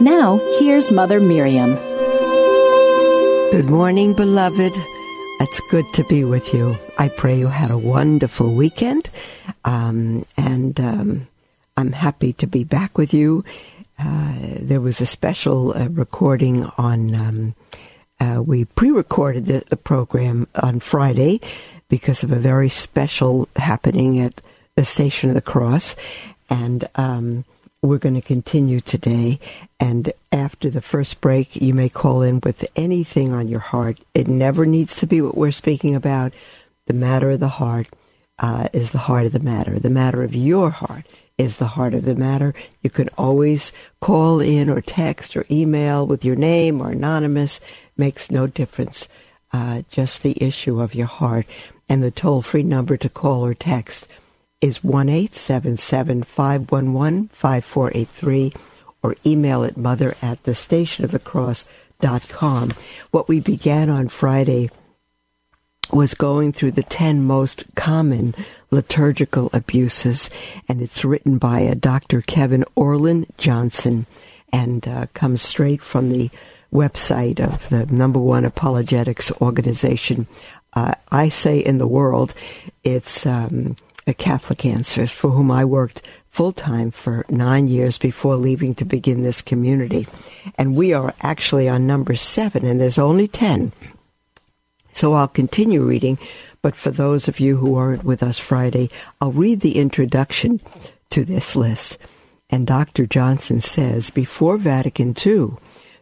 Now, here's Mother Miriam. Good morning, beloved. It's good to be with you. I pray you had a wonderful weekend. Um, and um, I'm happy to be back with you. Uh, there was a special uh, recording on, um, uh, we pre recorded the, the, program on Friday because of a very special happening at the Station of the Cross. And um, we're going to continue today. And after the first break, you may call in with anything on your heart. It never needs to be what we're speaking about. The matter of the heart uh, is the heart of the matter. The matter of your heart is the heart of the matter. You can always call in or text or email with your name or anonymous. Makes no difference. Uh, just the issue of your heart. And the toll free number to call or text is 1 511 5483 or email it mother at the station of the cross.com. What we began on Friday was going through the 10 most common liturgical abuses, and it's written by a Dr. Kevin Orlin Johnson and uh, comes straight from the website of the number one apologetics organization. Uh, I say in the world, it's um, a Catholic Answers, for whom I worked full time for nine years before leaving to begin this community. And we are actually on number seven, and there's only 10. So I'll continue reading, but for those of you who aren't with us Friday, I'll read the introduction to this list. And Dr. Johnson says before Vatican II,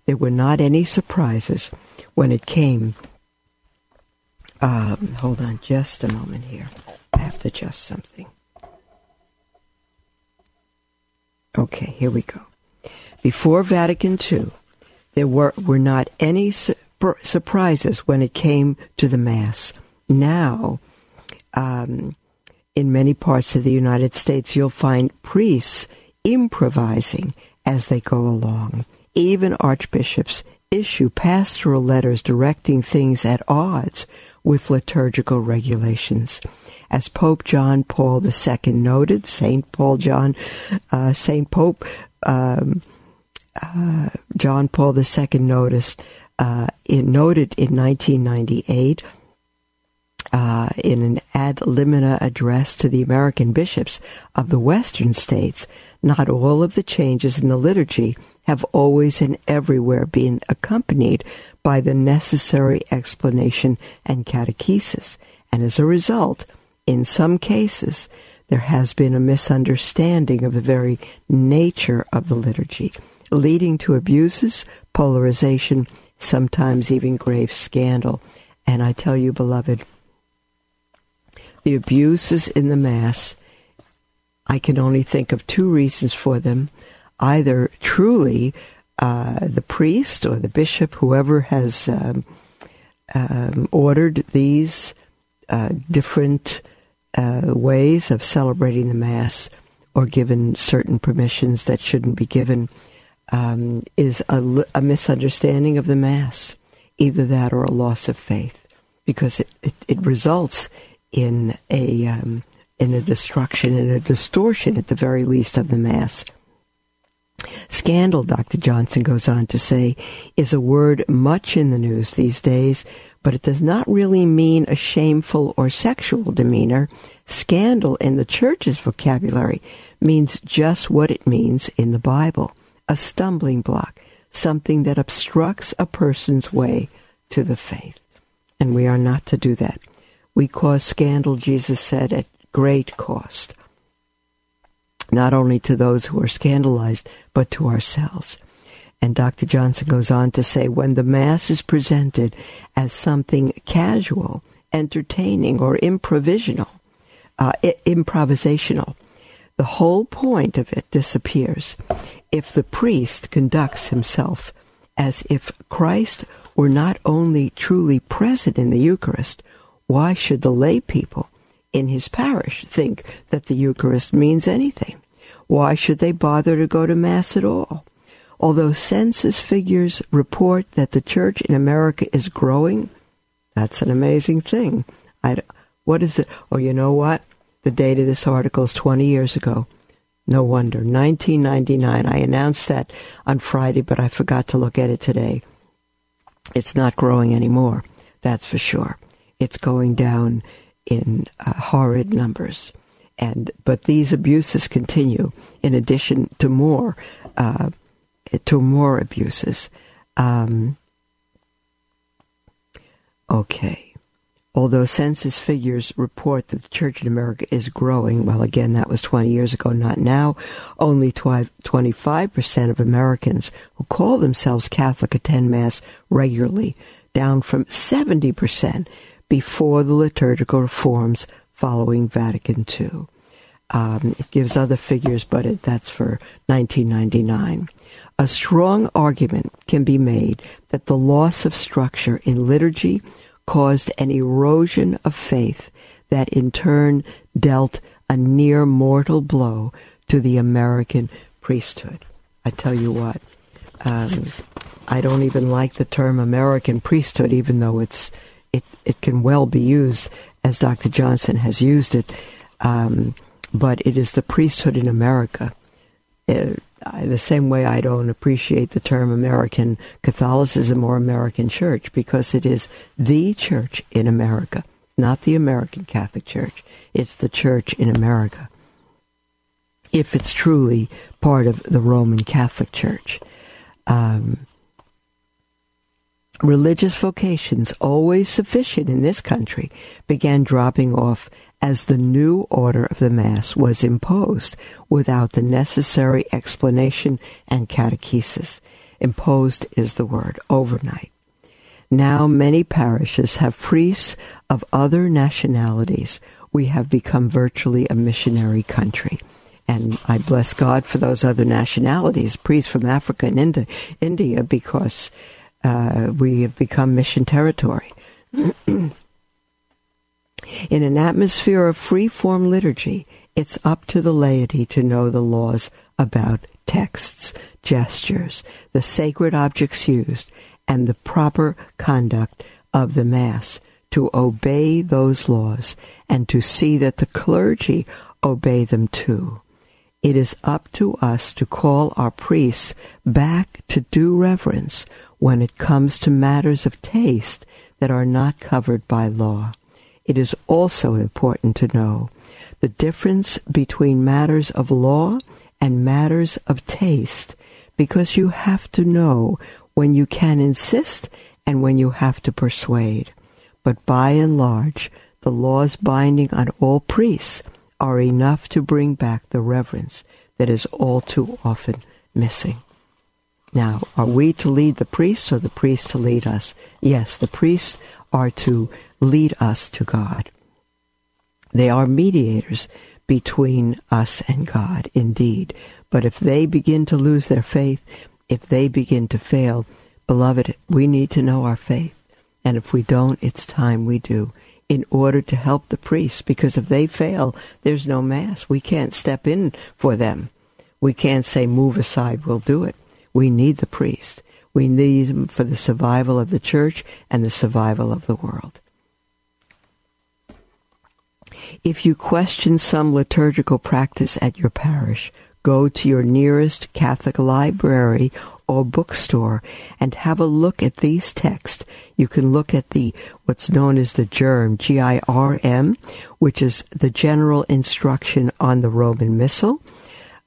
there were not any surprises when it came. Um, hold on just a moment here. Have to adjust something. Okay, here we go. Before Vatican II, there were, were not any su- surprises when it came to the Mass. Now, um, in many parts of the United States, you'll find priests improvising as they go along. Even archbishops issue pastoral letters directing things at odds with liturgical regulations. As Pope John Paul II noted, Saint Paul John, uh, Saint Pope um, uh, John Paul II noticed, uh, noted in 1998 uh, in an ad limina address to the American bishops of the Western states, not all of the changes in the liturgy have always and everywhere been accompanied by the necessary explanation and catechesis. And as a result, in some cases, there has been a misunderstanding of the very nature of the liturgy, leading to abuses, polarization, sometimes even grave scandal. And I tell you, beloved, the abuses in the Mass, I can only think of two reasons for them. Either truly uh, the priest or the bishop, whoever has um, um, ordered these uh, different uh, ways of celebrating the Mass or given certain permissions that shouldn't be given, um, is a, a, misunderstanding of the Mass, either that or a loss of faith, because it, it, it results in a um, in a destruction and a distortion, at the very least, of the Mass. Scandal, Dr. Johnson goes on to say, is a word much in the news these days, but it does not really mean a shameful or sexual demeanor. Scandal in the church's vocabulary means just what it means in the Bible a stumbling block, something that obstructs a person's way to the faith. And we are not to do that. We cause scandal, Jesus said, at great cost not only to those who are scandalized, but to ourselves. And Dr. Johnson goes on to say when the Mass is presented as something casual, entertaining, or improvisational, uh, improvisational, the whole point of it disappears if the priest conducts himself as if Christ were not only truly present in the Eucharist, why should the lay people in his parish think that the Eucharist means anything? Why should they bother to go to Mass at all? Although census figures report that the church in America is growing, that's an amazing thing. I, what is it? Oh, you know what? The date of this article is 20 years ago. No wonder. 1999. I announced that on Friday, but I forgot to look at it today. It's not growing anymore. That's for sure. It's going down in uh, horrid numbers. And but these abuses continue in addition to more uh, to more abuses. Um, okay. Although census figures report that the church in America is growing, well, again, that was 20 years ago, not now, only 25% of Americans who call themselves Catholic attend Mass regularly, down from 70% before the liturgical reforms following Vatican II. Um, it gives other figures, but it, that's for 1999. A strong argument can be made that the loss of structure in liturgy caused an erosion of faith that in turn dealt a near mortal blow to the American priesthood. I tell you what, um, I don't even like the term American priesthood, even though it's it, it can well be used as Dr. Johnson has used it, um, but it is the priesthood in America. Uh, the same way I don't appreciate the term American Catholicism or American Church because it is the church in America, not the American Catholic Church. It's the church in America. If it's truly part of the Roman Catholic Church. Um, religious vocations, always sufficient in this country, began dropping off as the new order of the Mass was imposed without the necessary explanation and catechesis. Imposed is the word, overnight. Now many parishes have priests of other nationalities. We have become virtually a missionary country. And I bless God for those other nationalities, priests from Africa and India, because uh, we have become mission territory. In an atmosphere of free form liturgy, it's up to the laity to know the laws about texts, gestures, the sacred objects used, and the proper conduct of the Mass, to obey those laws and to see that the clergy obey them too. It is up to us to call our priests back to due reverence when it comes to matters of taste that are not covered by law it is also important to know the difference between matters of law and matters of taste because you have to know when you can insist and when you have to persuade. But by and large, the laws binding on all priests are enough to bring back the reverence that is all too often missing. Now, are we to lead the priests or the priests to lead us? Yes, the priests are to lead us to God. They are mediators between us and God, indeed. But if they begin to lose their faith, if they begin to fail, beloved, we need to know our faith. And if we don't, it's time we do in order to help the priests, because if they fail, there's no Mass. We can't step in for them. We can't say, move aside, we'll do it. We need the priest. We need them for the survival of the church and the survival of the world. If you question some liturgical practice at your parish, go to your nearest Catholic library or bookstore and have a look at these texts. You can look at the what's known as the GIRM, G-I-R-M, which is the General Instruction on the Roman Missal,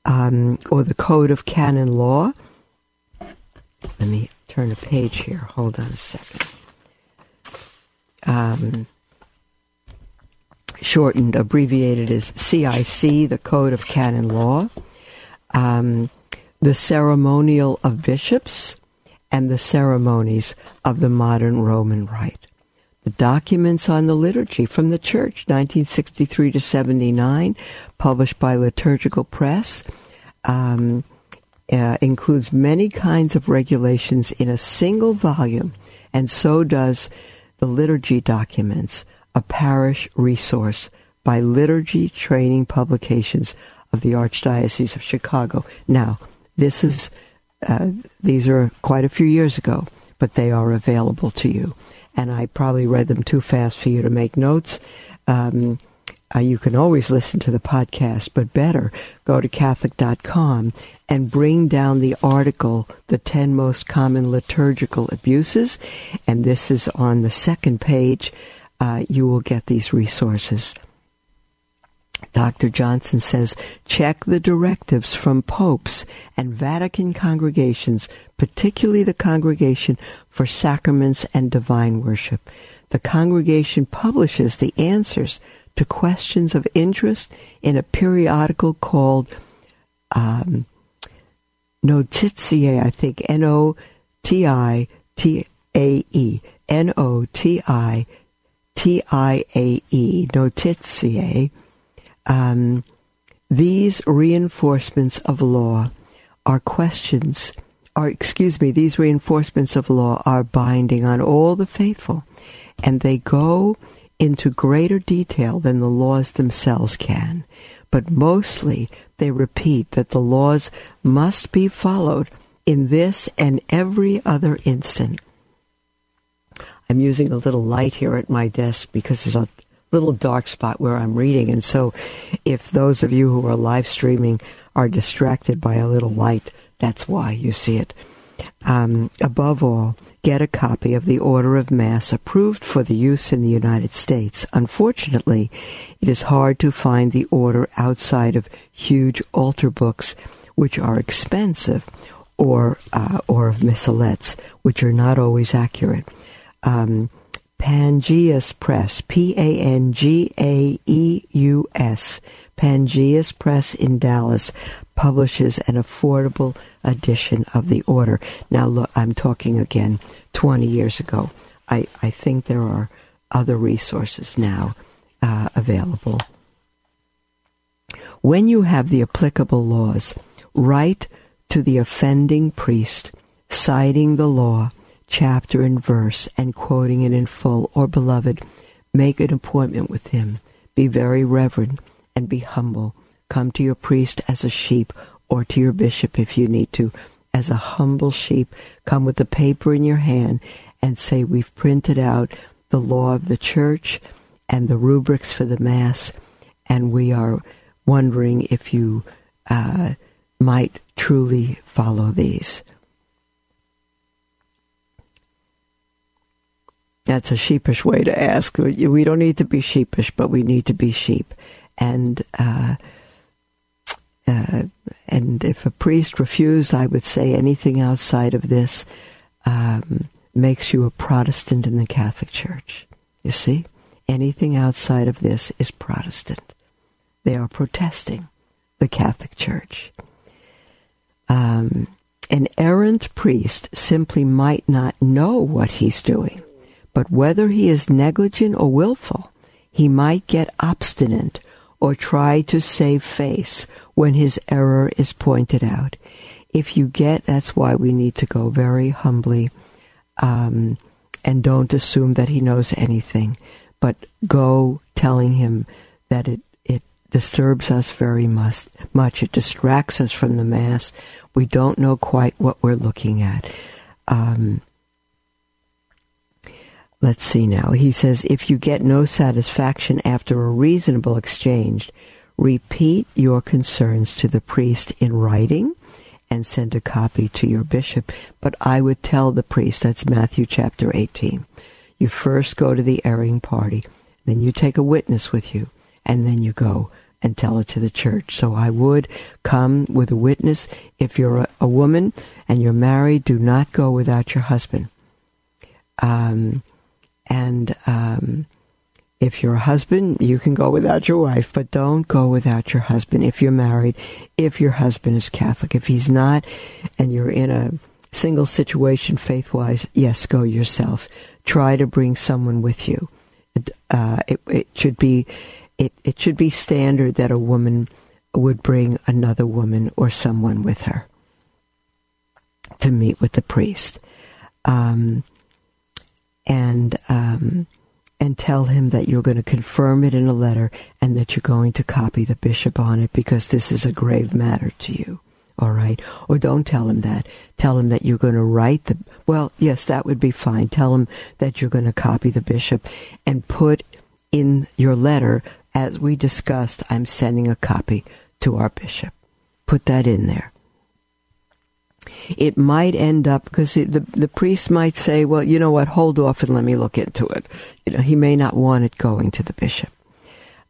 um, or the Code of Canon Law. Let me turn a page here. Hold on a second. Um, shortened, abbreviated as CIC, the Code of Canon Law, um, the Ceremonial of Bishops, and the Ceremonies of the Modern Roman Rite. The documents on the liturgy from the Church, 1963 to 79, published by Liturgical Press. Um, uh, includes many kinds of regulations in a single volume, and so does the liturgy documents, a parish resource by Liturgy Training Publications of the Archdiocese of Chicago. Now, this is uh, these are quite a few years ago, but they are available to you. And I probably read them too fast for you to make notes. Um, uh, you can always listen to the podcast, but better go to Catholic.com and bring down the article, The 10 Most Common Liturgical Abuses. And this is on the second page. Uh, you will get these resources. Dr. Johnson says check the directives from popes and Vatican congregations, particularly the Congregation for Sacraments and Divine Worship. The congregation publishes the answers to questions of interest in a periodical called um, I think, N O T I T A E, N O T I T I A E, Notitiae. Um, these reinforcements of law are questions, are, excuse me, these reinforcements of law are binding on all the faithful, and they go into greater detail than the laws themselves can, but mostly they repeat that the laws must be followed in this and every other instant. I'm using a little light here at my desk because there's a little dark spot where I'm reading, and so if those of you who are live streaming are distracted by a little light, that's why you see it. Um, above all, get a copy of the Order of Mass approved for the use in the United States. Unfortunately, it is hard to find the order outside of huge altar books, which are expensive, or uh, or of missalettes, which are not always accurate. Um, Pangaeus Press, P A N G A E U S, Pangaeus Press in Dallas publishes an affordable edition of the order. Now, look, I'm talking again 20 years ago. I, I think there are other resources now uh, available. When you have the applicable laws, write to the offending priest, citing the law, chapter and verse, and quoting it in full, or beloved, make an appointment with him. Be very reverent and be humble Come to your priest as a sheep or to your bishop if you need to. As a humble sheep, come with the paper in your hand and say, We've printed out the law of the church and the rubrics for the Mass, and we are wondering if you uh, might truly follow these. That's a sheepish way to ask. We don't need to be sheepish, but we need to be sheep. And uh, uh, and if a priest refused, I would say anything outside of this um, makes you a Protestant in the Catholic Church. You see? Anything outside of this is Protestant. They are protesting the Catholic Church. Um, an errant priest simply might not know what he's doing, but whether he is negligent or willful, he might get obstinate or try to save face when his error is pointed out. If you get, that's why we need to go very humbly um, and don't assume that he knows anything, but go telling him that it, it disturbs us very much, much. It distracts us from the Mass. We don't know quite what we're looking at. Um, Let's see now. He says if you get no satisfaction after a reasonable exchange, repeat your concerns to the priest in writing and send a copy to your bishop. But I would tell the priest, that's Matthew chapter 18. You first go to the erring party, then you take a witness with you, and then you go and tell it to the church. So I would come with a witness. If you're a, a woman and you're married, do not go without your husband. Um, and um, if you're a husband, you can go without your wife, but don't go without your husband if you're married, if your husband is Catholic. If he's not, and you're in a single situation faith wise, yes, go yourself. Try to bring someone with you. Uh, it, it should be it, it should be standard that a woman would bring another woman or someone with her. to meet with the priest. Um, and um, and tell him that you're going to confirm it in a letter and that you're going to copy the bishop on it because this is a grave matter to you. All right. Or don't tell him that. Tell him that you're going to write the, well, yes, that would be fine. Tell him that you're going to copy the bishop and put in your letter, as we discussed, I'm sending a copy to our bishop. Put that in there it might end up because the, the, priest might say, well, you know what, hold off and let me look into it. You know, he may not want it going to the bishop.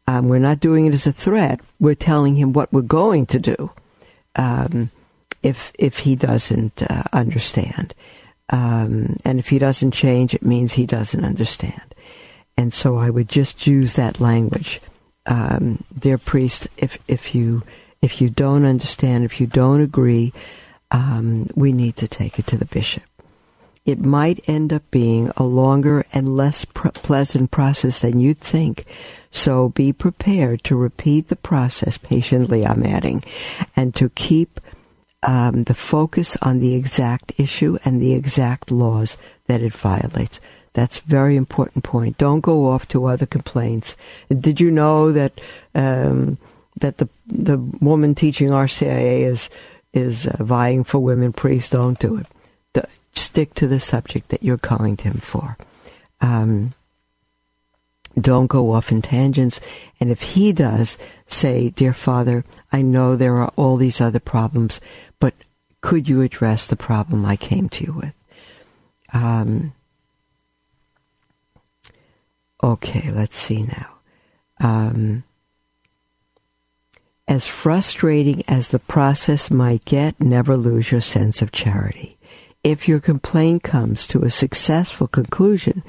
Um, we're not doing it as a threat. We're telling him what we're going to do um, if if he doesn't uh, understand, um, and if he doesn't change, it means he doesn't understand. And so I would just use that language, um, dear priest. If if you if you don't understand, if you don't agree, um, we need to take it to the bishop. It might end up being a longer and less pleasant process than you'd think. So be prepared to repeat the process patiently, I'm adding, and to keep um, the focus on the exact issue and the exact laws that it violates. That's a very important point. Don't go off to other complaints. Did you know that um, that the the woman teaching RCIA is is uh, vying for women priests, don't do it. The, stick to the subject that you're calling to him for. Um, don't go off in tangents. And if he does, say, Dear Father, I know there are all these other problems, but could you address the problem I came to you with? Um, okay, let's see now. Um, as frustrating as the process might get, never lose your sense of charity. If your complaint comes to a successful conclusion,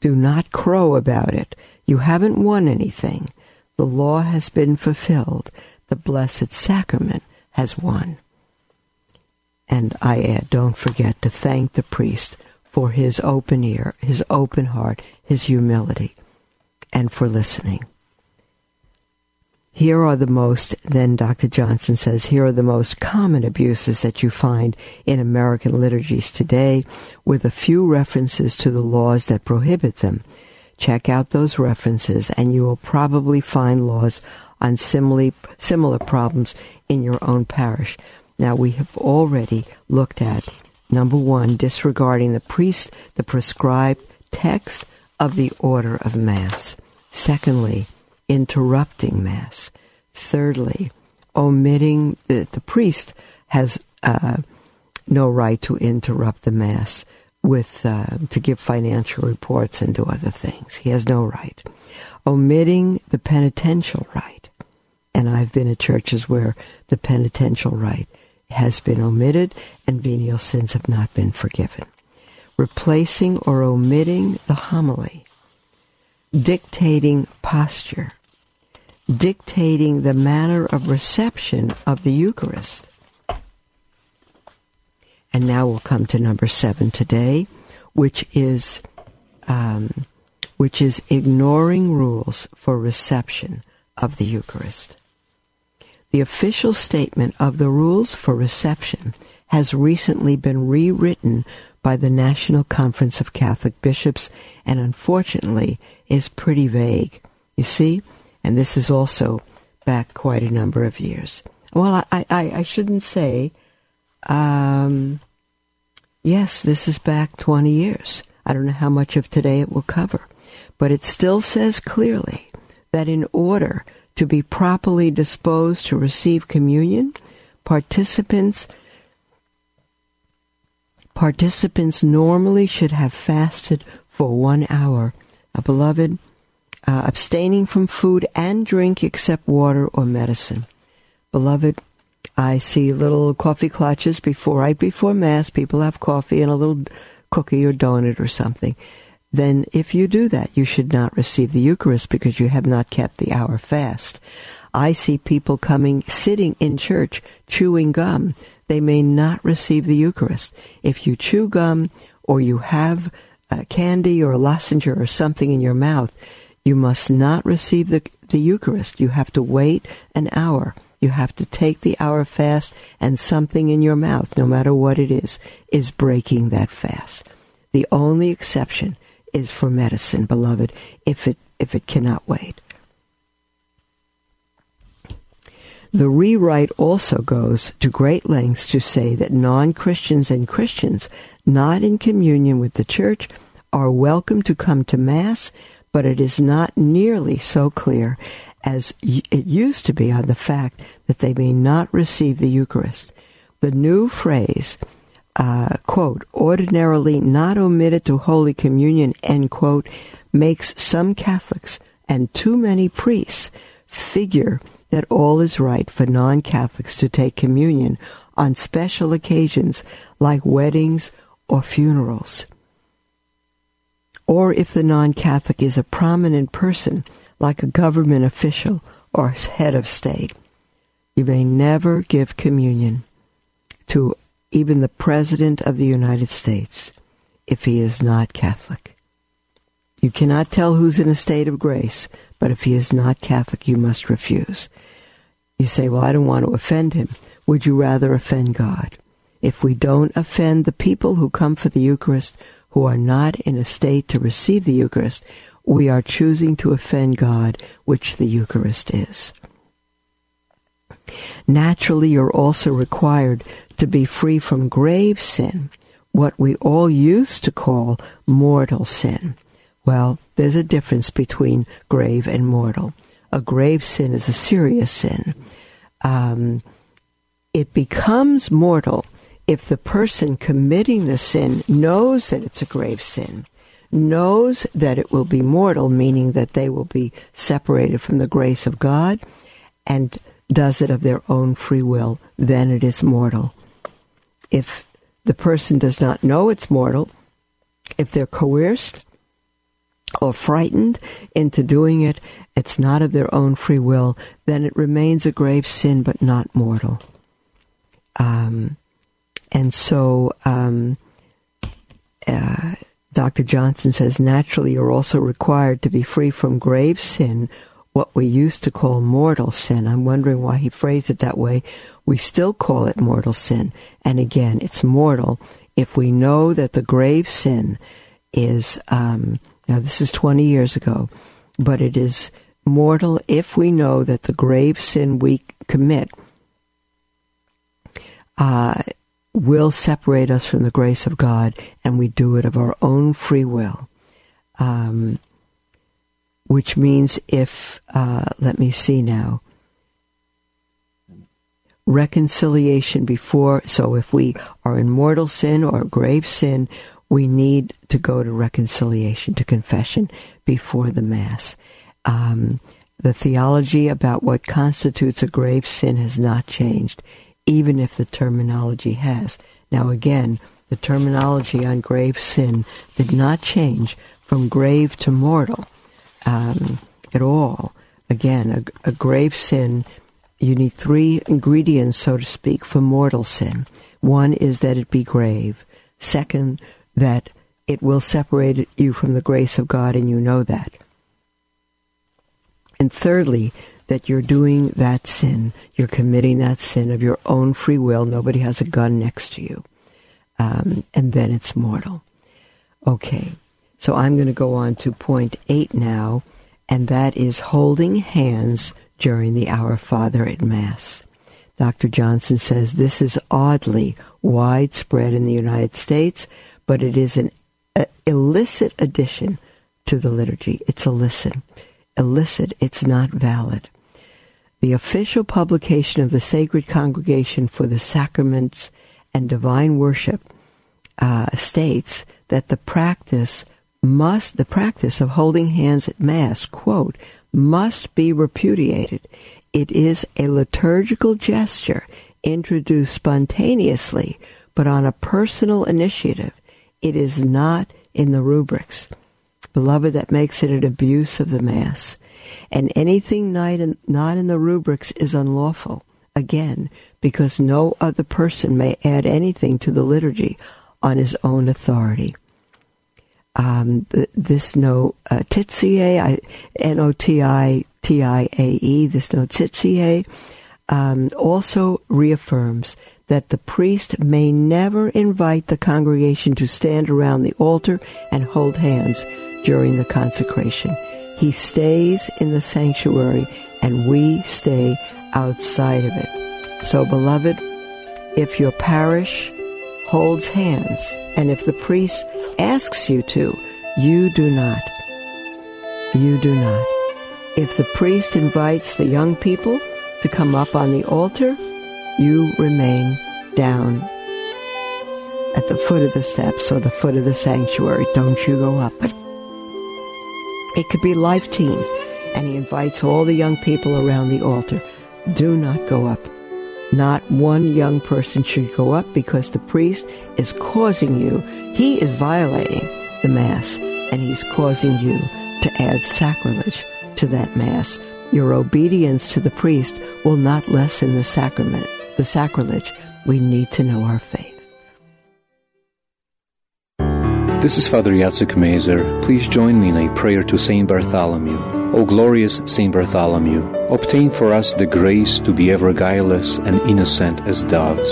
do not crow about it. You haven't won anything. The law has been fulfilled. The Blessed Sacrament has won. And I add, don't forget to thank the priest for his open ear, his open heart, his humility, and for listening. Here are the most, then Dr. Johnson says, here are the most common abuses that you find in American liturgies today, with a few references to the laws that prohibit them. Check out those references, and you will probably find laws on similar, similar problems in your own parish. Now, we have already looked at number one, disregarding the priest, the prescribed text of the order of Mass. Secondly, interrupting Mass. Thirdly, omitting the, the priest has uh, no right to interrupt the Mass with uh, to give financial reports and do other things. He has no rite. Omitting the penitential rite, and I've been at churches where the penitential right has been omitted and venial sins have not been forgiven. Replacing or omitting the homily dictating posture, dictating the manner of reception of the Eucharist. And now we'll come to number seven today, which is um, which is ignoring rules for reception of the Eucharist. The official statement of the rules for reception has recently been rewritten by the National Conference of Catholic Bishops and unfortunately is pretty vague. You see? And this is also back quite a number of years. Well, I, I, I shouldn't say, um, yes, this is back 20 years. I don't know how much of today it will cover. But it still says clearly that in order to be properly disposed to receive communion, participants participants normally should have fasted for one hour a beloved, uh, abstaining from food and drink except water or medicine. Beloved, I see little coffee clutches before right before mass. People have coffee and a little cookie or donut or something. Then, if you do that, you should not receive the Eucharist because you have not kept the hour fast. I see people coming, sitting in church, chewing gum. They may not receive the Eucharist. If you chew gum or you have a candy or a lozenge or something in your mouth, you must not receive the, the Eucharist. You have to wait an hour. You have to take the hour fast, and something in your mouth, no matter what it is, is breaking that fast. The only exception is for medicine, beloved, if it if it cannot wait. The rewrite also goes to great lengths to say that non Christians and Christians not in communion with the church are welcome to come to Mass, but it is not nearly so clear as it used to be on the fact that they may not receive the Eucharist. The new phrase, uh, quote, ordinarily not omitted to Holy Communion, end quote, makes some Catholics and too many priests figure that all is right for non Catholics to take communion on special occasions like weddings or funerals. Or if the non Catholic is a prominent person, like a government official or head of state, you may never give communion to even the President of the United States if he is not Catholic. You cannot tell who's in a state of grace, but if he is not Catholic, you must refuse. You say, Well, I don't want to offend him. Would you rather offend God? If we don't offend the people who come for the Eucharist, who are not in a state to receive the Eucharist, we are choosing to offend God, which the Eucharist is. Naturally, you're also required to be free from grave sin, what we all used to call mortal sin. Well, there's a difference between grave and mortal a grave sin is a serious sin. Um, it becomes mortal if the person committing the sin knows that it's a grave sin, knows that it will be mortal, meaning that they will be separated from the grace of God, and does it of their own free will, then it is mortal. If the person does not know it's mortal, if they're coerced or frightened into doing it it's not of their own free will, then it remains a grave sin but not mortal. Um, and so um, uh, Dr. Johnson says naturally you're also required to be free from grave sin, what we used to call mortal sin. I'm wondering why he phrased it that way. We still call it mortal sin. And again, it's mortal if we know that the grave sin is, um, now this is 20 years ago, but it is mortal if we know that the grave sin we commit uh, will separate us from the grace of God, and we do it of our own free will. Um, which means if, uh, let me see now, reconciliation before, so if we are in mortal sin or grave sin, we need to go to reconciliation, to confession before the Mass. Um, the theology about what constitutes a grave sin has not changed, even if the terminology has. Now, again, the terminology on grave sin did not change from grave to mortal um, at all. Again, a, a grave sin, you need three ingredients, so to speak, for mortal sin. One is that it be grave. Second, that it will separate you from the grace of God, and you know that. And thirdly, that you're doing that sin, you're committing that sin of your own free will. Nobody has a gun next to you. Um, and then it's mortal. Okay, so I'm going to go on to point eight now, and that is holding hands during the Our Father at Mass. Dr. Johnson says this is oddly widespread in the United States, but it is an illicit addition to the liturgy. It's illicit illicit, it's not valid. The official publication of the Sacred Congregation for the Sacraments and Divine Worship uh, states that the practice must, the practice of holding hands at Mass, quote, must be repudiated. It is a liturgical gesture introduced spontaneously, but on a personal initiative. It is not in the rubrics. Beloved, that makes it an abuse of the Mass. And anything not in, the rubrics is unlawful, again, because no other person may add anything to the liturgy on his own authority. Um, this no uh, N O T I T I A E, this notitiae, um, also reaffirms that the priest may never invite the congregation to stand around the altar and hold hands during the consecration. He stays in the sanctuary and we stay outside of it. So, beloved, if your parish holds hands and if the priest asks you to, you do not. You do not. If the priest invites the young people to come up on the altar, you remain down at the foot of the steps or the foot of the sanctuary. Don't you go up. It could be Life Teen. and he invites all the young people around the altar. Do not go up. Not one young person should go up because the priest is causing you, he is violating the Mass, and he's causing you to add sacrilege to that Mass. Your obedience to the priest will not lessen the sacrament, the sacrilege. We need to know our faith. This is Father Jacek Mazer. Please join me in a prayer to Saint Bartholomew. O glorious Saint Bartholomew, obtain for us the grace to be ever guileless and innocent as doves.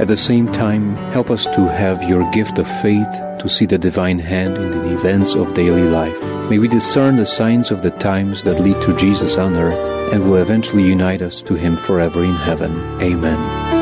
At the same time, help us to have your gift of faith to see the divine hand in the events of daily life. May we discern the signs of the times that lead to Jesus on earth and will eventually unite us to him forever in heaven. Amen.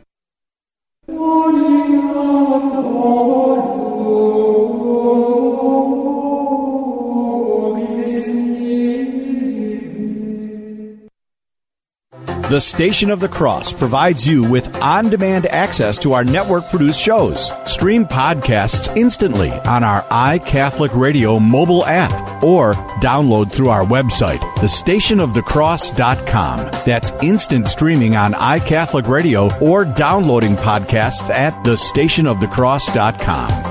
The Station of the Cross provides you with on demand access to our network produced shows. Stream podcasts instantly on our iCatholic Radio mobile app or download through our website, thestationofthecross.com. That's instant streaming on iCatholic Radio or downloading podcasts at thestationofthecross.com.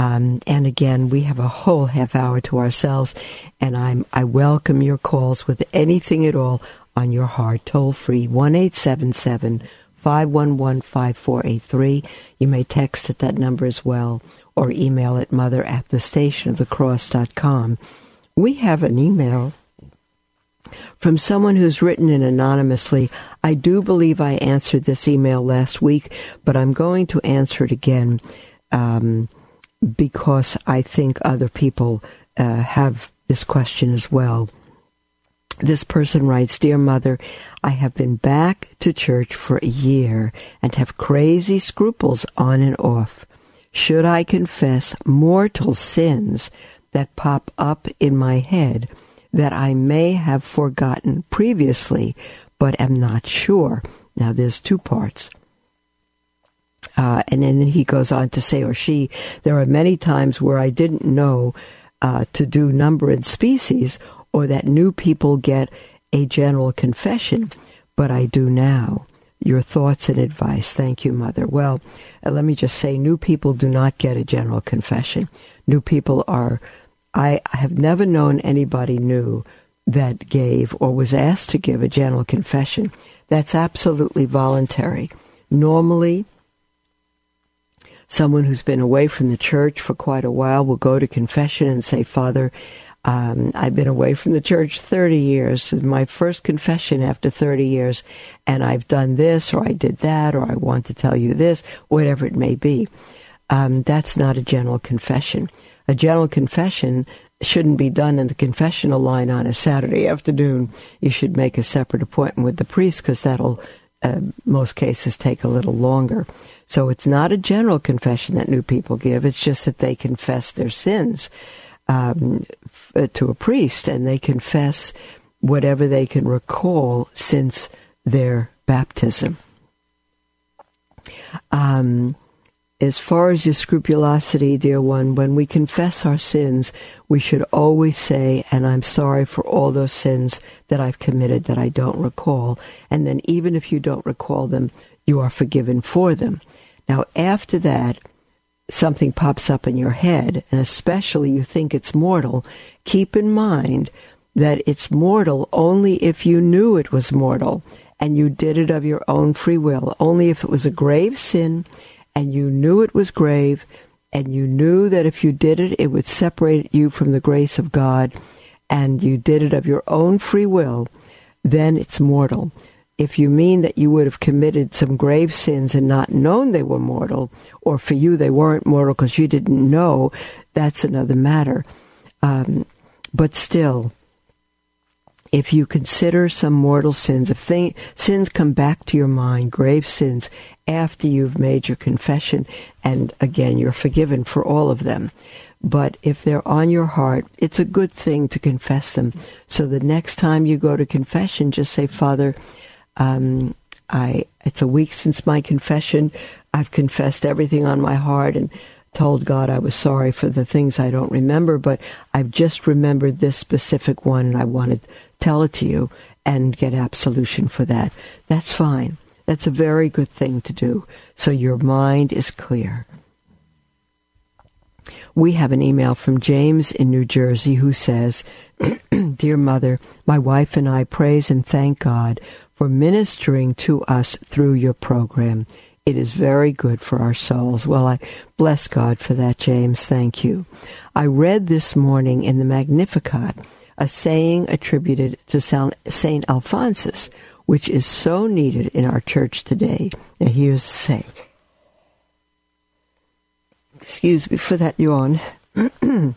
Um, and again, we have a whole half hour to ourselves, and I'm I welcome your calls with anything at all on your heart. Toll free one eight seven seven five one one five four eight three. You may text at that number as well, or email at mother at the station of the. We have an email from someone who's written in anonymously. I do believe I answered this email last week, but I'm going to answer it again. Um, because I think other people uh, have this question as well. This person writes, Dear Mother, I have been back to church for a year and have crazy scruples on and off. Should I confess mortal sins that pop up in my head that I may have forgotten previously, but am not sure? Now, there's two parts. Uh, and then he goes on to say, or she, there are many times where I didn't know uh, to do number and species, or that new people get a general confession, but I do now. Your thoughts and advice. Thank you, Mother. Well, uh, let me just say, new people do not get a general confession. New people are, I, I have never known anybody new that gave or was asked to give a general confession, that's absolutely voluntary. Normally, someone who's been away from the church for quite a while will go to confession and say, Father, um, I've been away from the church 30 years, my first confession after 30 years, and I've done this or I did that or I want to tell you this, whatever it may be. Um, that's not a general confession. A general confession shouldn't be done in the confessional line on a Saturday afternoon. You should make a separate appointment with the priest because that'll, uh, most cases, take a little longer. So it's not a general confession that new people give. It's just that they confess their sins um, to a priest and they confess whatever they can recall since their baptism. Um, as far as your scrupulosity, dear one, when we confess our sins, we should always say, and I'm sorry for all those sins that I've committed that I don't recall. And then even if you don't recall them, you are forgiven for them. Now, after that, something pops up in your head, and especially you think it's mortal, keep in mind that it's mortal only if you knew it was mortal and you did it of your own free will. Only if it was a grave sin and you knew it was grave, and you knew that if you did it, it would separate you from the grace of God, and you did it of your own free will, then it's mortal. If you mean that you would have committed some grave sins and not known they were mortal, or for you they weren't mortal because you didn't know, that's another matter. Um, but still, if you consider some mortal sins, if sins come back to your mind, grave sins, after you've made your confession, and again, you're forgiven for all of them. But if they're on your heart, it's a good thing to confess them. So the next time you go to confession, just say, Father, um, I, it's a week since my confession. I've confessed everything on my heart and told God I was sorry for the things I don't remember, but I've just remembered this specific one and I want to tell it to you and get absolution for that. That's fine. That's a very good thing to do. So your mind is clear. We have an email from James in New Jersey who says, Dear Mother, my wife and I praise and thank God for ministering to us through your program. It is very good for our souls. Well, I bless God for that, James. Thank you. I read this morning in the Magnificat a saying attributed to St. Alphonsus, which is so needed in our church today. Now, here's the saying. Excuse me for that yawn.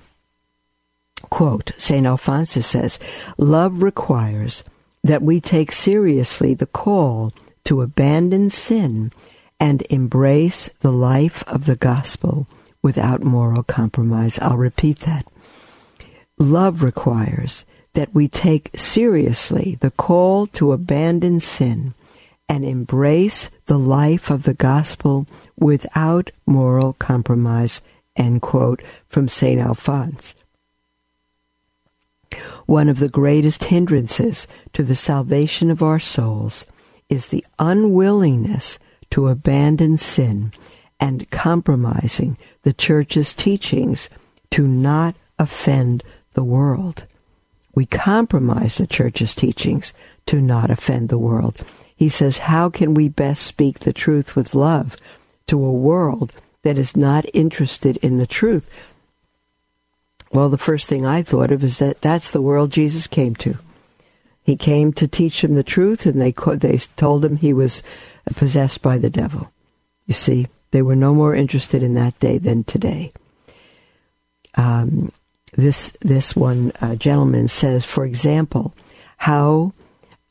Quote, St. Alphonsus says, Love requires that we take seriously the call to abandon sin and embrace the life of the gospel without moral compromise. I'll repeat that. Love requires that we take seriously the call to abandon sin and embrace the life of the gospel without moral compromise, end quote, from St. Alphonse. One of the greatest hindrances to the salvation of our souls is the unwillingness to abandon sin and compromising the church's teachings to not offend the world we compromise the church's teachings to not offend the world. He says, How can we best speak the truth with love to a world that is not interested in the truth? Well, the first thing I thought of is that that's the world Jesus came to. He came to teach them the truth, and they they told him he was possessed by the devil. You see, they were no more interested in that day than today. Um, this this one uh, gentleman says, for example, how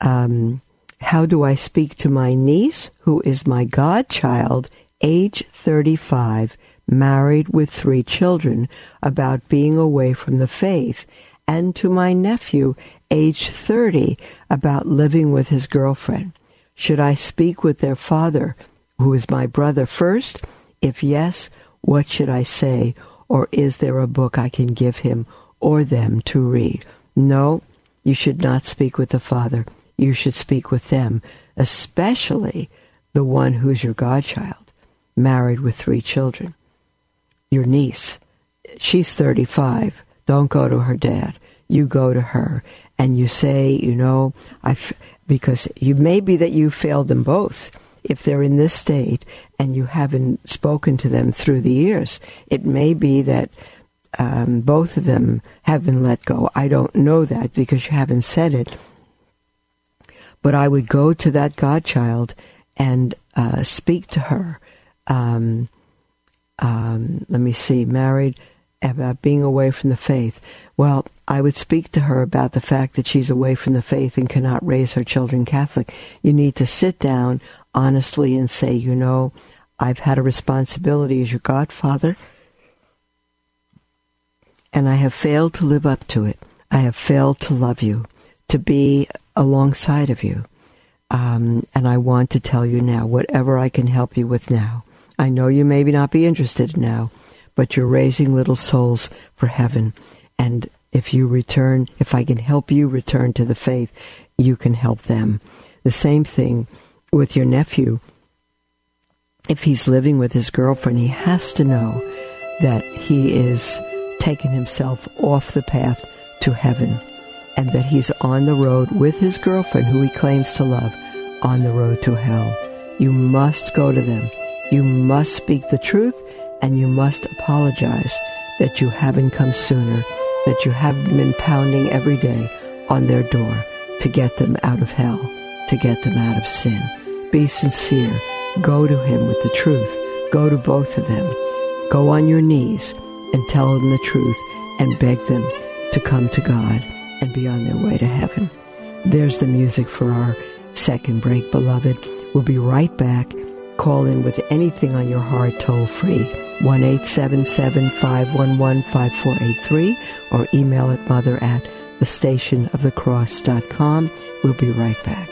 um, how do I speak to my niece, who is my godchild, age thirty five, married with three children, about being away from the faith, and to my nephew, age thirty, about living with his girlfriend? Should I speak with their father, who is my brother, first? If yes, what should I say? Or is there a book I can give him or them to read? No, you should not speak with the Father. You should speak with them, especially the one who's your godchild, married with three children. Your niece, she's 35. Don't go to her dad. you go to her and you say, you know, I, because you may be that you failed them both if they're in this state and you haven't spoken to them through the years. It may be that um, both of them have been let go. I don't know that because you haven't said it. But I would go to that godchild and uh, speak to her. Um, um, let me see, married, about being away from the faith. Well, I would speak to her about the fact that she's away from the faith and cannot raise her children Catholic. You need to sit down honestly and say, you know, I've had a responsibility as your godfather, and I have failed to live up to it. I have failed to love you, to be alongside of you. Um, and I want to tell you now, whatever I can help you with now. I know you may not be interested now, but you're raising little souls for heaven. And if you return, if I can help you return to the faith, you can help them. The same thing with your nephew. If he's living with his girlfriend, he has to know that he is taking himself off the path to heaven and that he's on the road with his girlfriend, who he claims to love, on the road to hell. You must go to them. You must speak the truth and you must apologize that you haven't come sooner, that you haven't been pounding every day on their door to get them out of hell, to get them out of sin. Be sincere. Go to him with the truth. Go to both of them. Go on your knees and tell them the truth and beg them to come to God and be on their way to heaven. There's the music for our second break, beloved. We'll be right back. Call in with anything on your heart toll free. 1 877 511 5483 or email at mother at thestationofthecross.com. We'll be right back.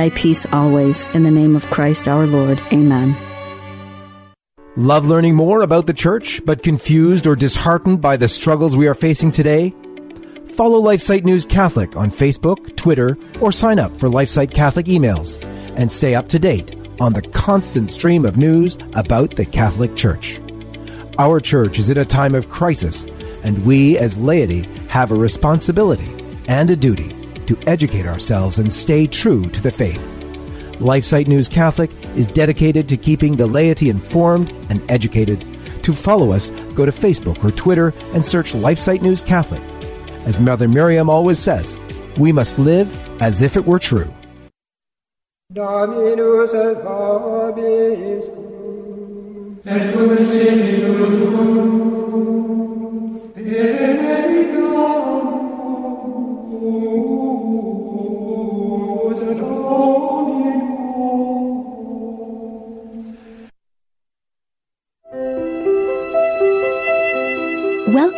Thy peace always. In the name of Christ our Lord. Amen. Love learning more about the church, but confused or disheartened by the struggles we are facing today? Follow LifeSite News Catholic on Facebook, Twitter, or sign up for LifeSite Catholic emails and stay up to date on the constant stream of news about the Catholic Church. Our church is in a time of crisis, and we as laity have a responsibility and a duty to educate ourselves and stay true to the faith. LifeSite News Catholic is dedicated to keeping the laity informed and educated. To follow us, go to Facebook or Twitter and search LifeSite News Catholic. As Mother Miriam always says, we must live as if it were true. Dominus et vobis. Et cum benedictus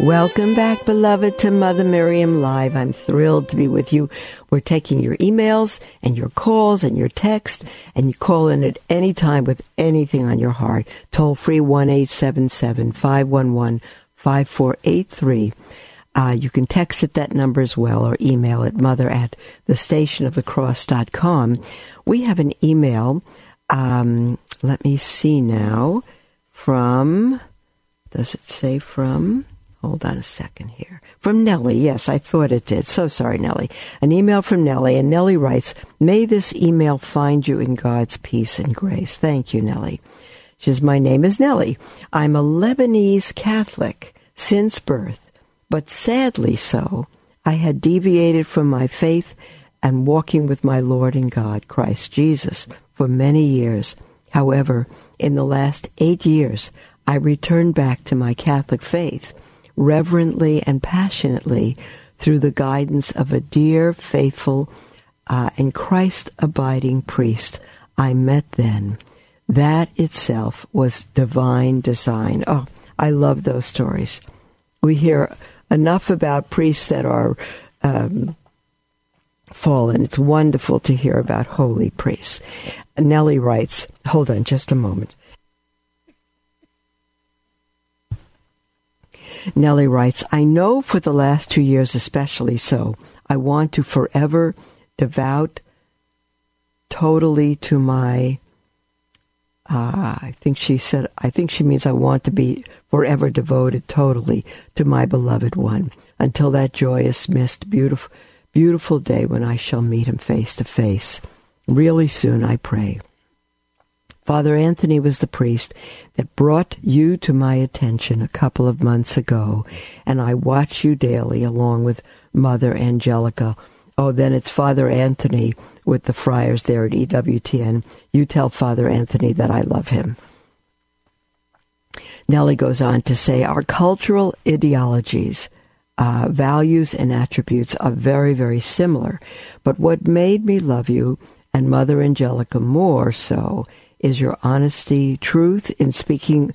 Welcome back, beloved, to Mother Miriam Live. I'm thrilled to be with you. We're taking your emails and your calls and your text, and you call in at any time with anything on your heart. Toll free 1 877 511 5483. Uh, you can text at that number as well or email at mother at the station of the cross.com. We have an email. Um, let me see now from, does it say from? Hold on a second here. From Nellie. Yes, I thought it did. So sorry, Nellie. An email from Nellie, and Nellie writes, May this email find you in God's peace and grace. Thank you, Nellie. She says, My name is Nellie. I'm a Lebanese Catholic since birth, but sadly so. I had deviated from my faith and walking with my Lord and God, Christ Jesus, for many years. However, in the last eight years, I returned back to my Catholic faith reverently and passionately through the guidance of a dear, faithful, uh, and Christ abiding priest I met then. That itself was divine design. Oh, I love those stories. We hear enough about priests that are um, fallen. It's wonderful to hear about holy priests. Nellie writes, hold on just a moment. Nellie writes, I know for the last two years especially so, I want to forever devote totally to my uh, I think she said, I think she means I want to be forever devoted totally to my beloved one until that joyous, missed, beautiful, beautiful day when I shall meet him face to face. Really soon, I pray. Father Anthony was the priest that brought you to my attention a couple of months ago, and I watch you daily along with Mother Angelica. Oh, then it's Father Anthony with the friars there at EWTN. You tell Father Anthony that I love him. Nellie goes on to say our cultural ideologies, uh, values, and attributes are very, very similar. But what made me love you and Mother Angelica more so is your honesty, truth in speaking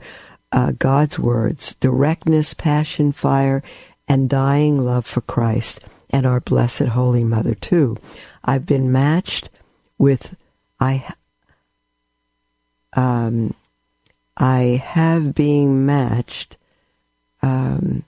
uh, God's words, directness, passion, fire, and dying love for Christ and our Blessed Holy Mother, too. I've been matched with I um, I have been matched. Um,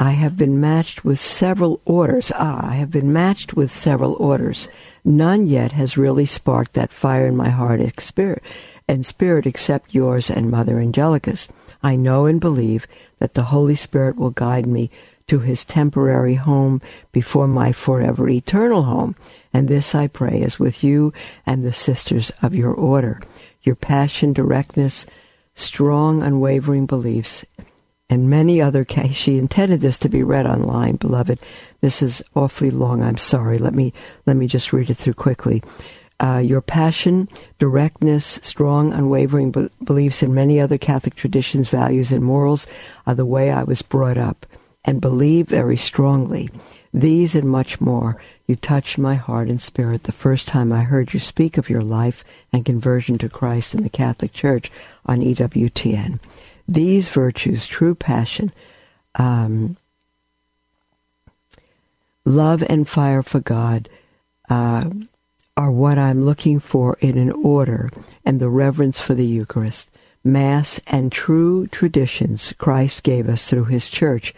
I have been matched with several orders. Ah, I have been matched with several orders. None yet has really sparked that fire in my heart and spirit, except yours and Mother Angelica's. I know and believe that the Holy Spirit will guide me to his temporary home before my forever eternal home. And this I pray is with you and the sisters of your order. Your passion, directness, strong, unwavering beliefs, and many other cases. She intended this to be read online, beloved. This is awfully long. I'm sorry. Let me let me just read it through quickly. Uh, your passion, directness, strong, unwavering be- beliefs, and many other Catholic traditions, values, and morals are the way I was brought up and believe very strongly. These and much more, you touched my heart and spirit the first time I heard you speak of your life and conversion to Christ in the Catholic Church on EWTN. These virtues, true passion, um, love and fire for God, uh, are what I'm looking for in an order and the reverence for the Eucharist, Mass, and true traditions Christ gave us through His Church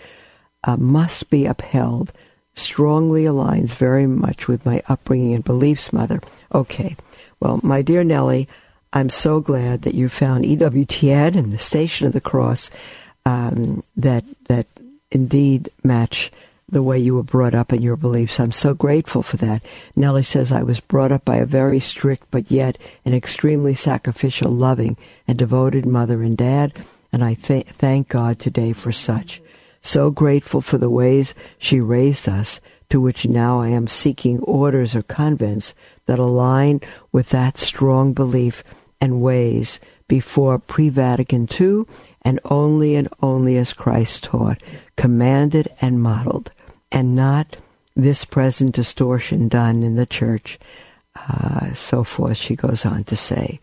uh, must be upheld strongly aligns very much with my upbringing and beliefs, Mother. Okay. Well, my dear Nellie, I'm so glad that you found EWTN and the Station of the Cross um, that that indeed match the way you were brought up and your beliefs. I'm so grateful for that. Nellie says I was brought up by a very strict but yet an extremely sacrificial, loving, and devoted mother and dad, and I th- thank God today for such so grateful for the ways she raised us, to which now I am seeking orders or convents that align with that strong belief and ways before pre Vatican II and only and only as Christ taught, commanded and modeled, and not this present distortion done in the church. Uh, so forth, she goes on to say.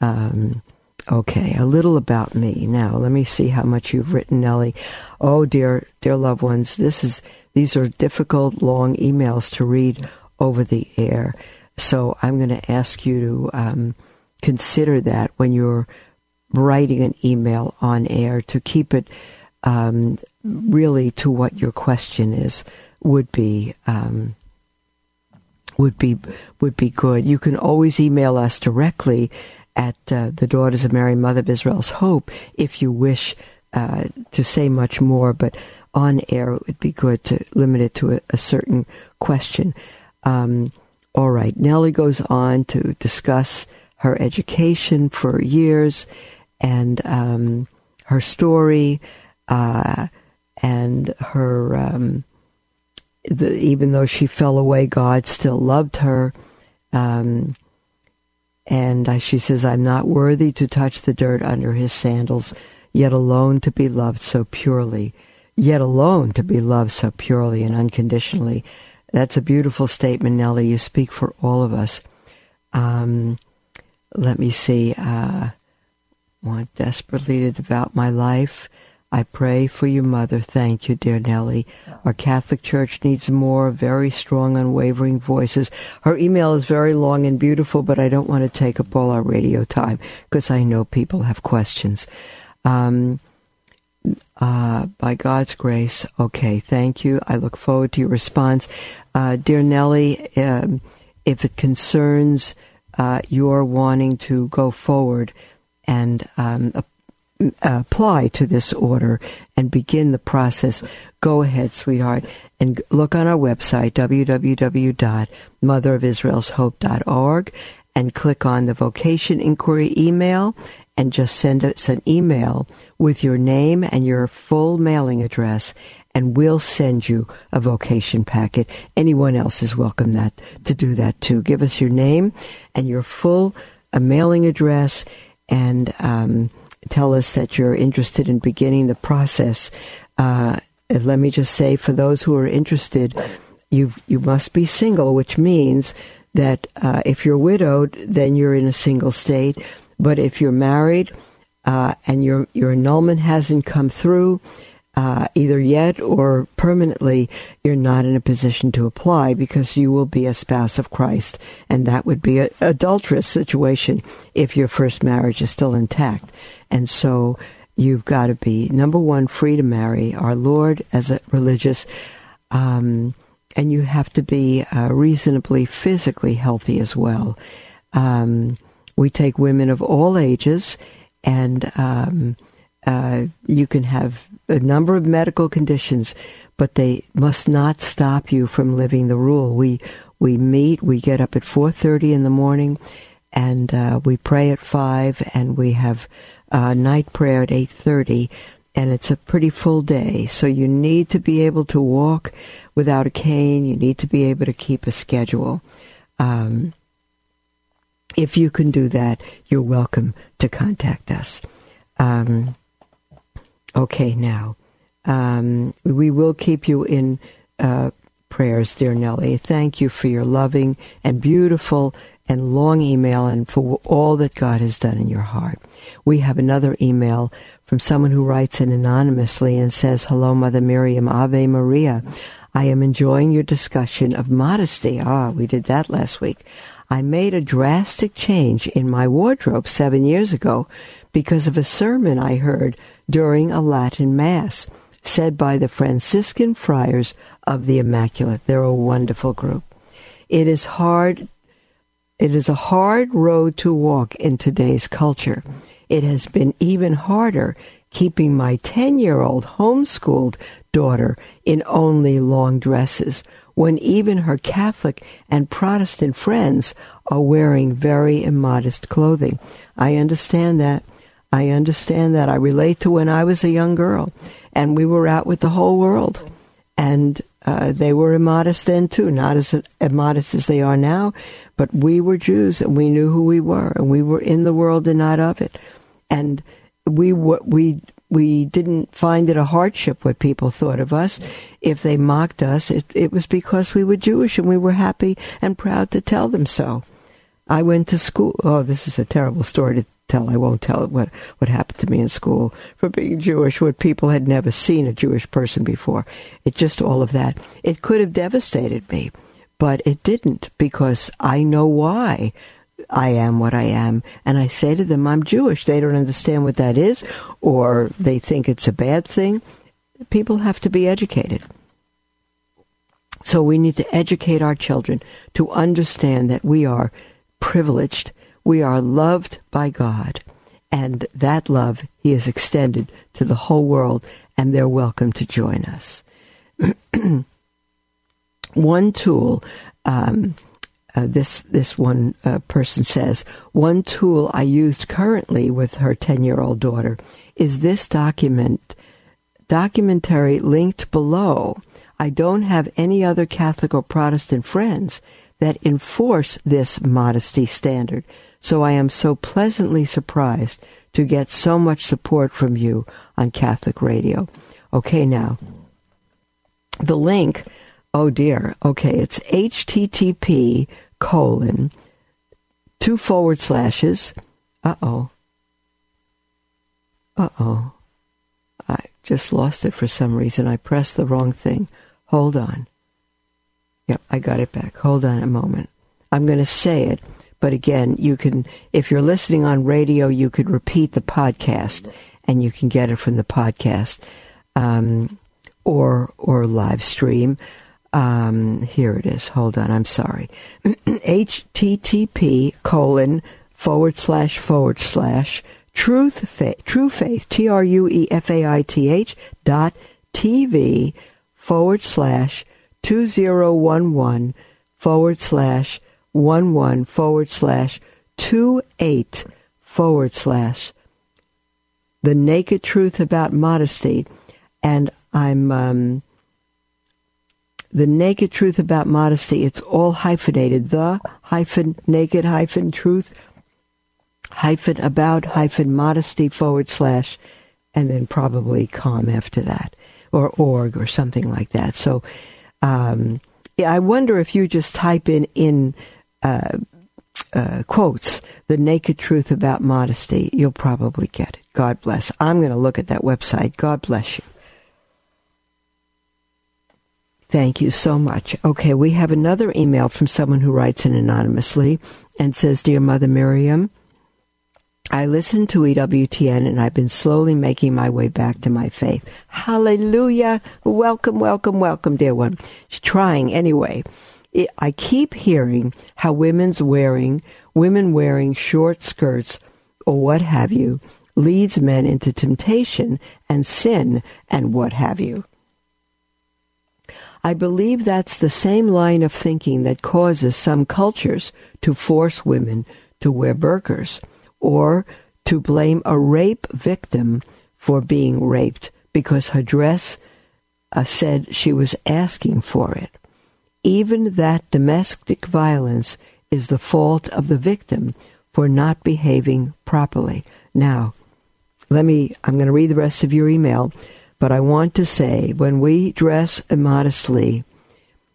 Um, Okay, a little about me. Now, let me see how much you've written, Nellie. Oh, dear, dear loved ones, this is these are difficult, long emails to read over the air. So I'm going to ask you to um, consider that when you're writing an email on air to keep it um, really to what your question is would be um, would be would be good. You can always email us directly at uh, the Daughters of Mary, Mother of Israel's Hope, if you wish uh, to say much more. But on air, it would be good to limit it to a, a certain question. Um, all right, Nellie goes on to discuss her education for years and um, her story uh, and her. Um, the, even though she fell away, God still loved her. Um, and she says, I'm not worthy to touch the dirt under his sandals, yet alone to be loved so purely, yet alone to be loved so purely and unconditionally. That's a beautiful statement, Nellie. You speak for all of us. Um, let me see. Uh, want desperately to devote my life. I pray for your mother. Thank you, dear Nellie. Our Catholic Church needs more very strong, unwavering voices. Her email is very long and beautiful, but I don't want to take up all our radio time because I know people have questions. Um, uh, by God's grace, okay, thank you. I look forward to your response. Uh, dear Nellie, um, if it concerns uh, your wanting to go forward and um, apply to this order and begin the process, go ahead, sweetheart, and look on our website, www.motherofisraelshope.org, and click on the vocation inquiry email and just send us an email with your name and your full mailing address and we'll send you a vocation packet. Anyone else is welcome that to do that too. Give us your name and your full uh, mailing address and um, tell us that you're interested in beginning the process. Uh, let me just say, for those who are interested, you you must be single, which means that uh, if you're widowed, then you're in a single state. But if you're married uh, and your your annulment hasn't come through, uh, either yet or permanently, you're not in a position to apply because you will be a spouse of Christ, and that would be an adulterous situation if your first marriage is still intact. And so you've got to be, number one, free to marry our Lord as a religious, um, and you have to be uh, reasonably physically healthy as well. Um, we take women of all ages, and um, uh, you can have a number of medical conditions, but they must not stop you from living the rule. We we meet. We get up at four thirty in the morning, and uh, we pray at five, and we have uh, night prayer at 8.30 and it's a pretty full day so you need to be able to walk without a cane you need to be able to keep a schedule um, if you can do that you're welcome to contact us um, okay now um, we will keep you in uh, prayers dear nellie thank you for your loving and beautiful and long email and for all that God has done in your heart. We have another email from someone who writes in anonymously and says, Hello, Mother Miriam, Ave Maria. I am enjoying your discussion of modesty. Ah, we did that last week. I made a drastic change in my wardrobe seven years ago because of a sermon I heard during a Latin Mass said by the Franciscan Friars of the Immaculate. They're a wonderful group. It is hard it is a hard road to walk in today's culture. It has been even harder keeping my 10 year old homeschooled daughter in only long dresses when even her Catholic and Protestant friends are wearing very immodest clothing. I understand that. I understand that. I relate to when I was a young girl and we were out with the whole world. And uh, they were immodest then too, not as immodest as they are now, but we were Jews and we knew who we were and we were in the world and not of it. And we we we didn't find it a hardship what people thought of us. If they mocked us, it, it was because we were Jewish and we were happy and proud to tell them so. I went to school. Oh, this is a terrible story to tell. I won't tell what what happened to me in school for being Jewish. What people had never seen a Jewish person before. It just all of that. It could have devastated me but it didn't because I know why I am what I am. And I say to them, I'm Jewish. They don't understand what that is, or they think it's a bad thing. people have to be educated. So we need to educate our children to understand that we are privileged, we are loved by God, and that love He has extended to the whole world, and they're welcome to join us. one tool, um, uh, this this one uh, person says, one tool I used currently with her ten year old daughter is this document documentary linked below. I don't have any other Catholic or Protestant friends that enforce this modesty standard, so I am so pleasantly surprised to get so much support from you on Catholic radio. Okay, now, the link, oh dear, okay, it's http colon two forward slashes, uh oh, uh oh, I just lost it for some reason. I pressed the wrong thing. Hold on. Yep, I got it back. Hold on a moment. I'm going to say it, but again, you can, if you're listening on radio, you could repeat the podcast and you can get it from the podcast um, or or live stream. Um, here it is. Hold on. I'm sorry. HTTP colon forward slash forward slash truth faith, true faith, T R U E F A I T H dot TV forward slash 2011 forward slash 11 forward slash 28 forward slash the naked truth about modesty and I'm um, the naked truth about modesty. It's all hyphenated. The hyphen naked hyphen truth hyphen about hyphen modesty forward slash, and then probably com after that, or org or something like that. So, um, I wonder if you just type in in uh, uh, quotes the naked truth about modesty, you'll probably get it. God bless. I'm going to look at that website. God bless you. Thank you so much. Okay, we have another email from someone who writes in anonymously and says, Dear Mother Miriam, I listen to EWTN and I've been slowly making my way back to my faith. Hallelujah. Welcome, welcome, welcome, dear one. She's trying anyway. I keep hearing how women's wearing, women wearing short skirts or what have you leads men into temptation and sin and what have you. I believe that's the same line of thinking that causes some cultures to force women to wear burqas or to blame a rape victim for being raped because her dress uh, said she was asking for it. Even that domestic violence is the fault of the victim for not behaving properly. Now, let me, I'm going to read the rest of your email. But I want to say when we dress immodestly,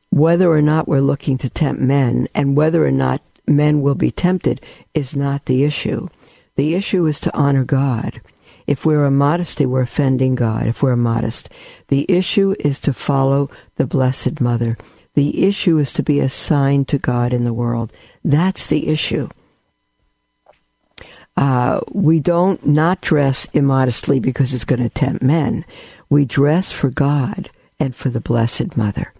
whether or not we're looking to tempt men and whether or not men will be tempted is not the issue. The issue is to honor God. If we're immodesty, we're offending God. If we're modest, the issue is to follow the Blessed Mother. The issue is to be a sign to God in the world. That's the issue. Uh, we don't not dress immodestly because it's going to tempt men. We dress for God and for the Blessed Mother.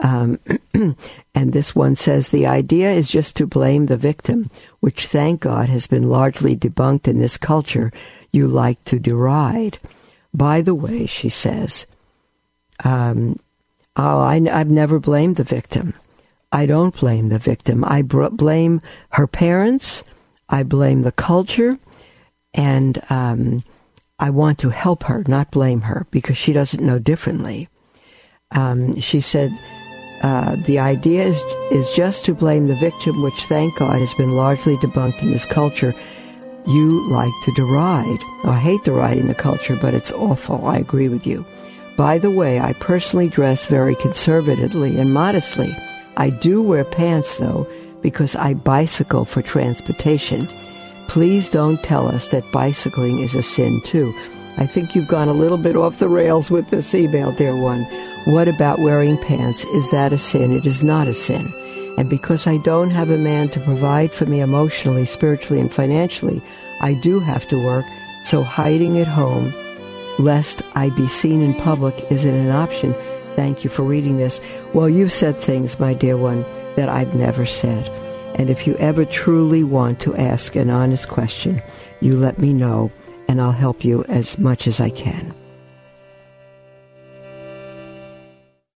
Um, and this one says the idea is just to blame the victim, which thank God has been largely debunked in this culture you like to deride. By the way, she says, um, oh, I, have never blamed the victim. I don't blame the victim. I br- blame her parents. I blame the culture. And um, I want to help her, not blame her, because she doesn't know differently. Um, she said, uh, the idea is, is just to blame the victim, which, thank God, has been largely debunked in this culture. You like to deride. I hate deriding the culture, but it's awful. I agree with you. By the way, I personally dress very conservatively and modestly. I do wear pants, though, because I bicycle for transportation. Please don't tell us that bicycling is a sin, too. I think you've gone a little bit off the rails with this email, dear one. What about wearing pants? Is that a sin? It is not a sin. And because I don't have a man to provide for me emotionally, spiritually, and financially, I do have to work. So hiding at home lest I be seen in public isn't an option. Thank you for reading this. Well, you've said things, my dear one, that I've never said. And if you ever truly want to ask an honest question, you let me know and I'll help you as much as I can.